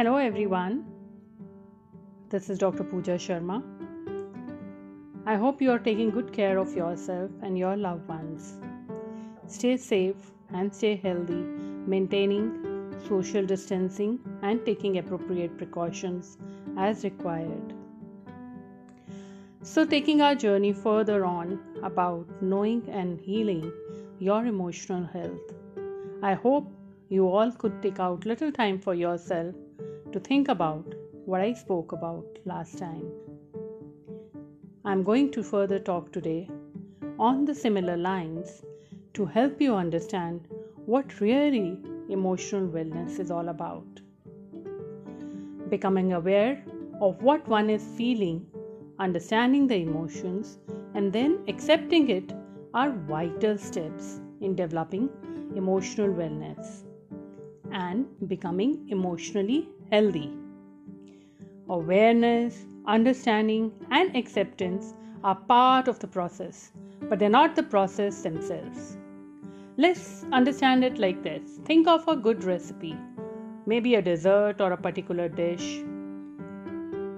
Hello, everyone. This is Dr. Pooja Sharma. I hope you are taking good care of yourself and your loved ones. Stay safe and stay healthy, maintaining social distancing and taking appropriate precautions as required. So, taking our journey further on about knowing and healing your emotional health, I hope you all could take out little time for yourself to think about what I spoke about last time. I'm going to further talk today on the similar lines to help you understand what really emotional wellness is all about. Becoming aware of what one is feeling understanding the emotions, and then accepting it are vital steps in developing emotional wellness and becoming emotionally healthy. Awareness, understanding, and acceptance are part of the process, but they're not the process themselves. Let's understand it like this think of a good recipe, maybe a dessert or a particular dish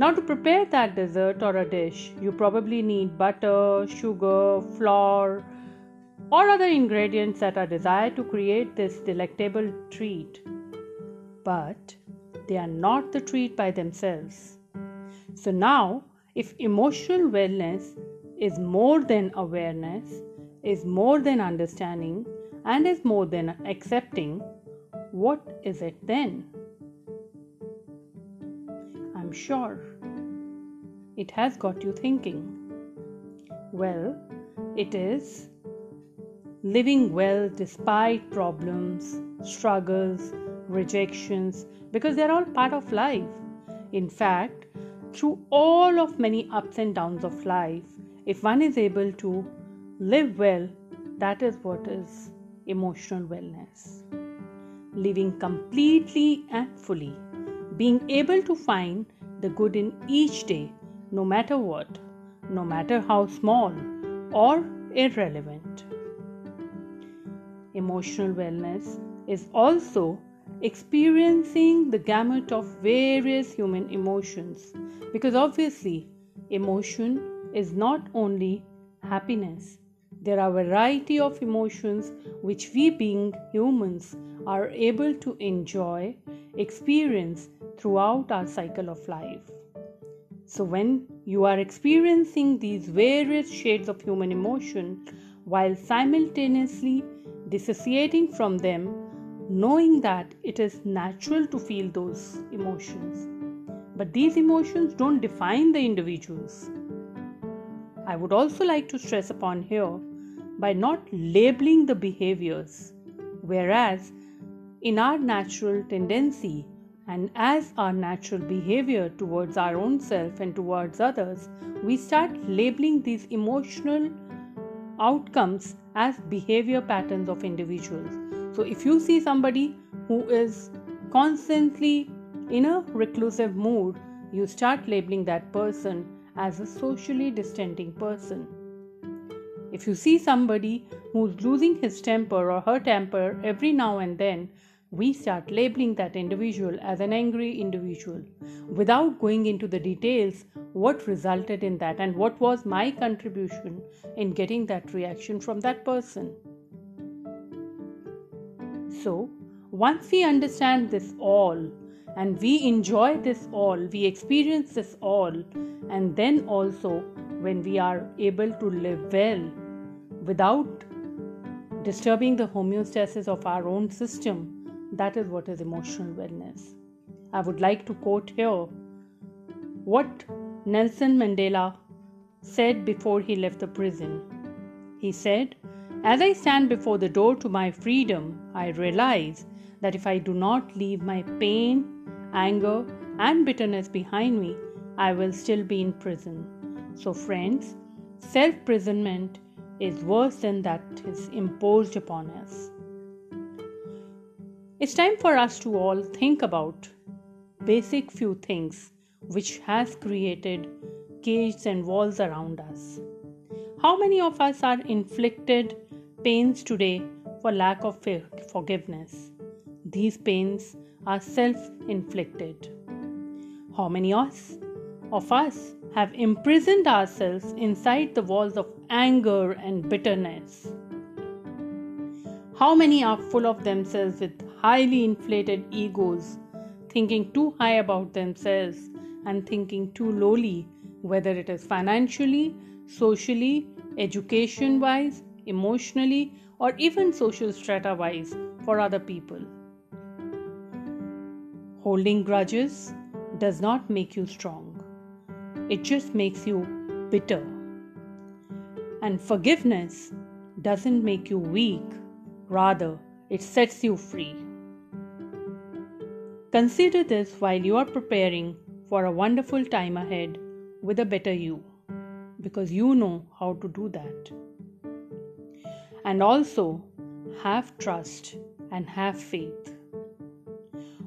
now, to prepare that dessert or a dish, you probably need butter, sugar, flour, or other ingredients that are desired to create this delectable treat. But they are not the treat by themselves. So, now if emotional wellness is more than awareness, is more than understanding, and is more than accepting, what is it then? I'm sure it has got you thinking. Well, it is living well despite problems, struggles, rejections, because they're all part of life. In fact, through all of many ups and downs of life, if one is able to live well, that is what is emotional wellness. Living completely and fully, being able to find the good in each day no matter what, no matter how small or irrelevant. Emotional wellness is also experiencing the gamut of various human emotions. Because obviously emotion is not only happiness. There are a variety of emotions which we being humans are able to enjoy experience throughout our cycle of life. So, when you are experiencing these various shades of human emotion while simultaneously dissociating from them, knowing that it is natural to feel those emotions, but these emotions don't define the individuals. I would also like to stress upon here by not labeling the behaviors, whereas in our natural tendency and as our natural behavior towards our own self and towards others, we start labeling these emotional outcomes as behavior patterns of individuals. So, if you see somebody who is constantly in a reclusive mood, you start labeling that person as a socially distancing person. If you see somebody who's losing his temper or her temper every now and then, we start labeling that individual as an angry individual without going into the details what resulted in that and what was my contribution in getting that reaction from that person. So, once we understand this all and we enjoy this all, we experience this all, and then also when we are able to live well without disturbing the homeostasis of our own system that is what is emotional wellness. I would like to quote here what Nelson Mandela said before he left the prison. He said, As I stand before the door to my freedom, I realize that if I do not leave my pain, anger, and bitterness behind me, I will still be in prison. So, friends, self imprisonment is worse than that is imposed upon us. It's time for us to all think about basic few things which has created cages and walls around us. How many of us are inflicted pains today for lack of forgiveness? These pains are self inflicted. How many of us have imprisoned ourselves inside the walls of anger and bitterness? How many are full of themselves with highly inflated egos, thinking too high about themselves and thinking too lowly, whether it is financially, socially, education wise, emotionally, or even social strata wise for other people? Holding grudges does not make you strong, it just makes you bitter. And forgiveness doesn't make you weak, rather, it sets you free. Consider this while you are preparing for a wonderful time ahead with a better you, because you know how to do that. And also, have trust and have faith.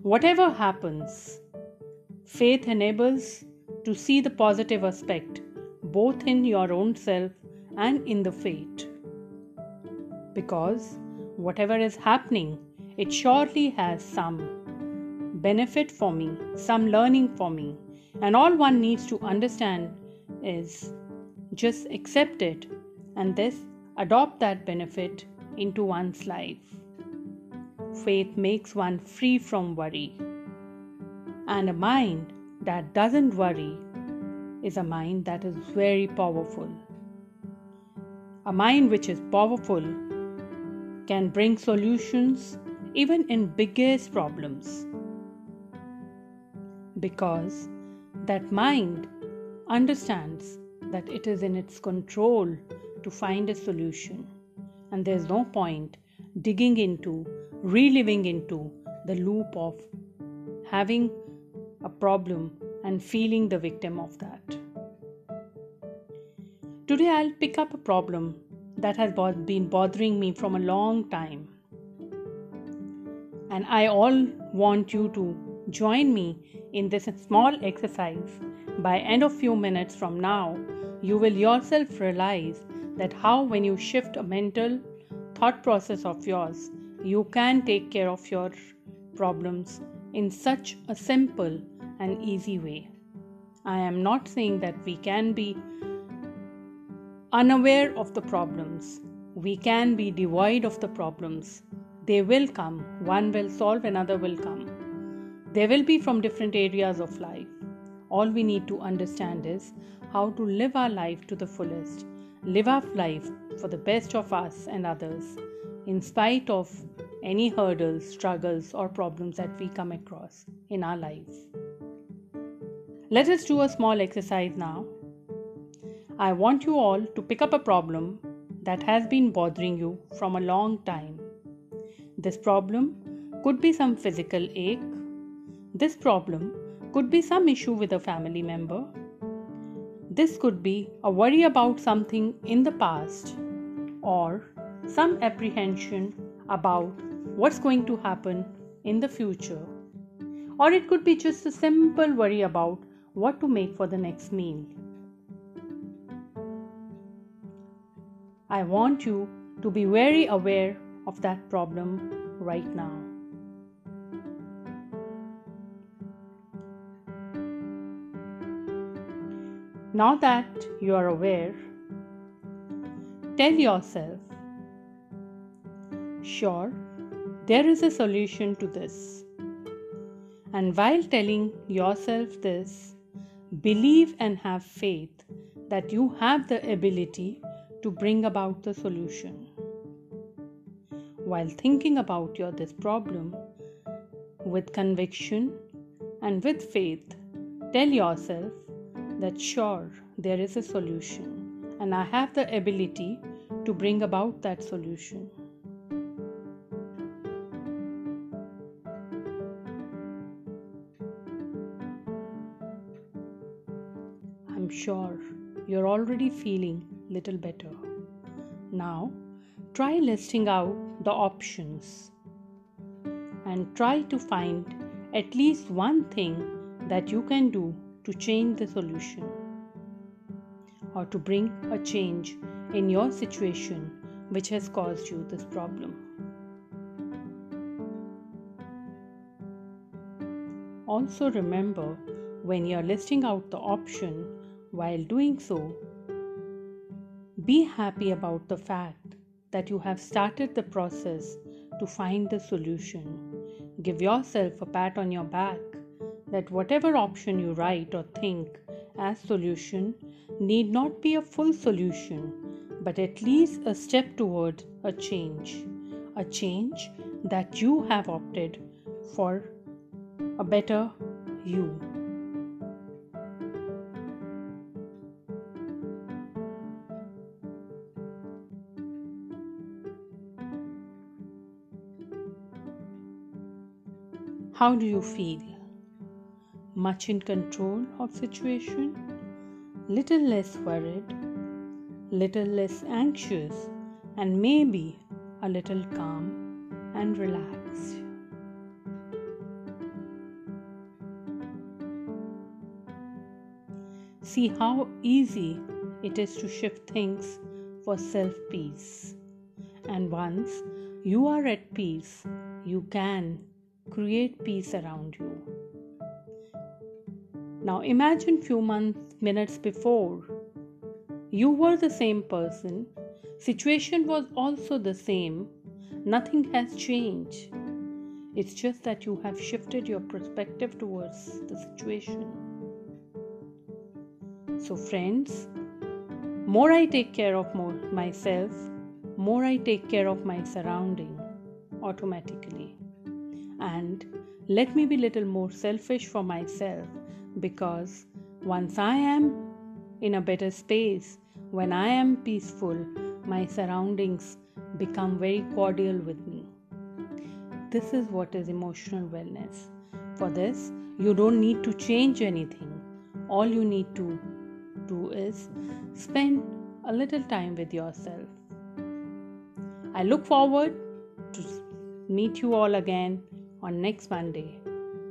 Whatever happens, faith enables to see the positive aspect both in your own self and in the fate. Because whatever is happening, it surely has some benefit for me, some learning for me, and all one needs to understand is just accept it and this adopt that benefit into one's life. Faith makes one free from worry. And a mind that doesn't worry is a mind that is very powerful. A mind which is powerful can bring solutions even in biggest problems. Because that mind understands that it is in its control to find a solution, and there's no point digging into reliving into the loop of having a problem and feeling the victim of that. Today, I'll pick up a problem that has been bothering me from a long time. And I all want you to join me in this small exercise. By end of few minutes from now, you will yourself realize that how when you shift a mental thought process of yours you can take care of your problems in such a simple and easy way. I am not saying that we can be unaware of the problems. We can be devoid of the problems. They will come. One will solve, another will come. They will be from different areas of life. All we need to understand is how to live our life to the fullest, live our life for the best of us and others, in spite of any hurdles, struggles, or problems that we come across in our lives. Let us do a small exercise now. I want you all to pick up a problem that has been bothering you from a long time. This problem could be some physical ache. This problem could be some issue with a family member. This could be a worry about something in the past or some apprehension about what's going to happen in the future. Or it could be just a simple worry about what to make for the next meal. I want you to be very aware of that problem right now. Now that you are aware, tell yourself Sure, there is a solution to this. And while telling yourself this, believe and have faith that you have the ability to bring about the solution. While thinking about your this problem with conviction and with faith, tell yourself that sure there is a solution and I have the ability to bring about that solution. I'm sure you're already feeling a little better. Now, try listing out the options and try to find at least one thing that you can do to change the solution or to bring a change in your situation which has caused you this problem. Also, remember when you're listing out the option, while doing so, be happy about the fact that you have started the process to find the solution. Give yourself a pat on your back that whatever option you write or think as solution need not be a full solution, but at least a step toward a change. A change that you have opted for a better you. How do you feel? Much in control of situation? Little less worried? Little less anxious? And maybe a little calm and relaxed? See how easy it is to shift things for self peace. And once you are at peace, you can create peace around you. Now imagine few months minutes before. You were the same person, situation was also the same, nothing has changed. It's just that you have shifted your perspective towards the situation. So, friends, more I take care of more myself, more I take care of my surrounding automatically. And let me be little more selfish for myself because once I am in a better space, when I am peaceful, my surroundings become very cordial with me. This is what is emotional wellness. For this, you don't need to change anything. All you need to do is spend a little time with yourself. I look forward to meet you all again on next Monday.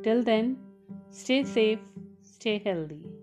Till then, stay safe, stay healthy.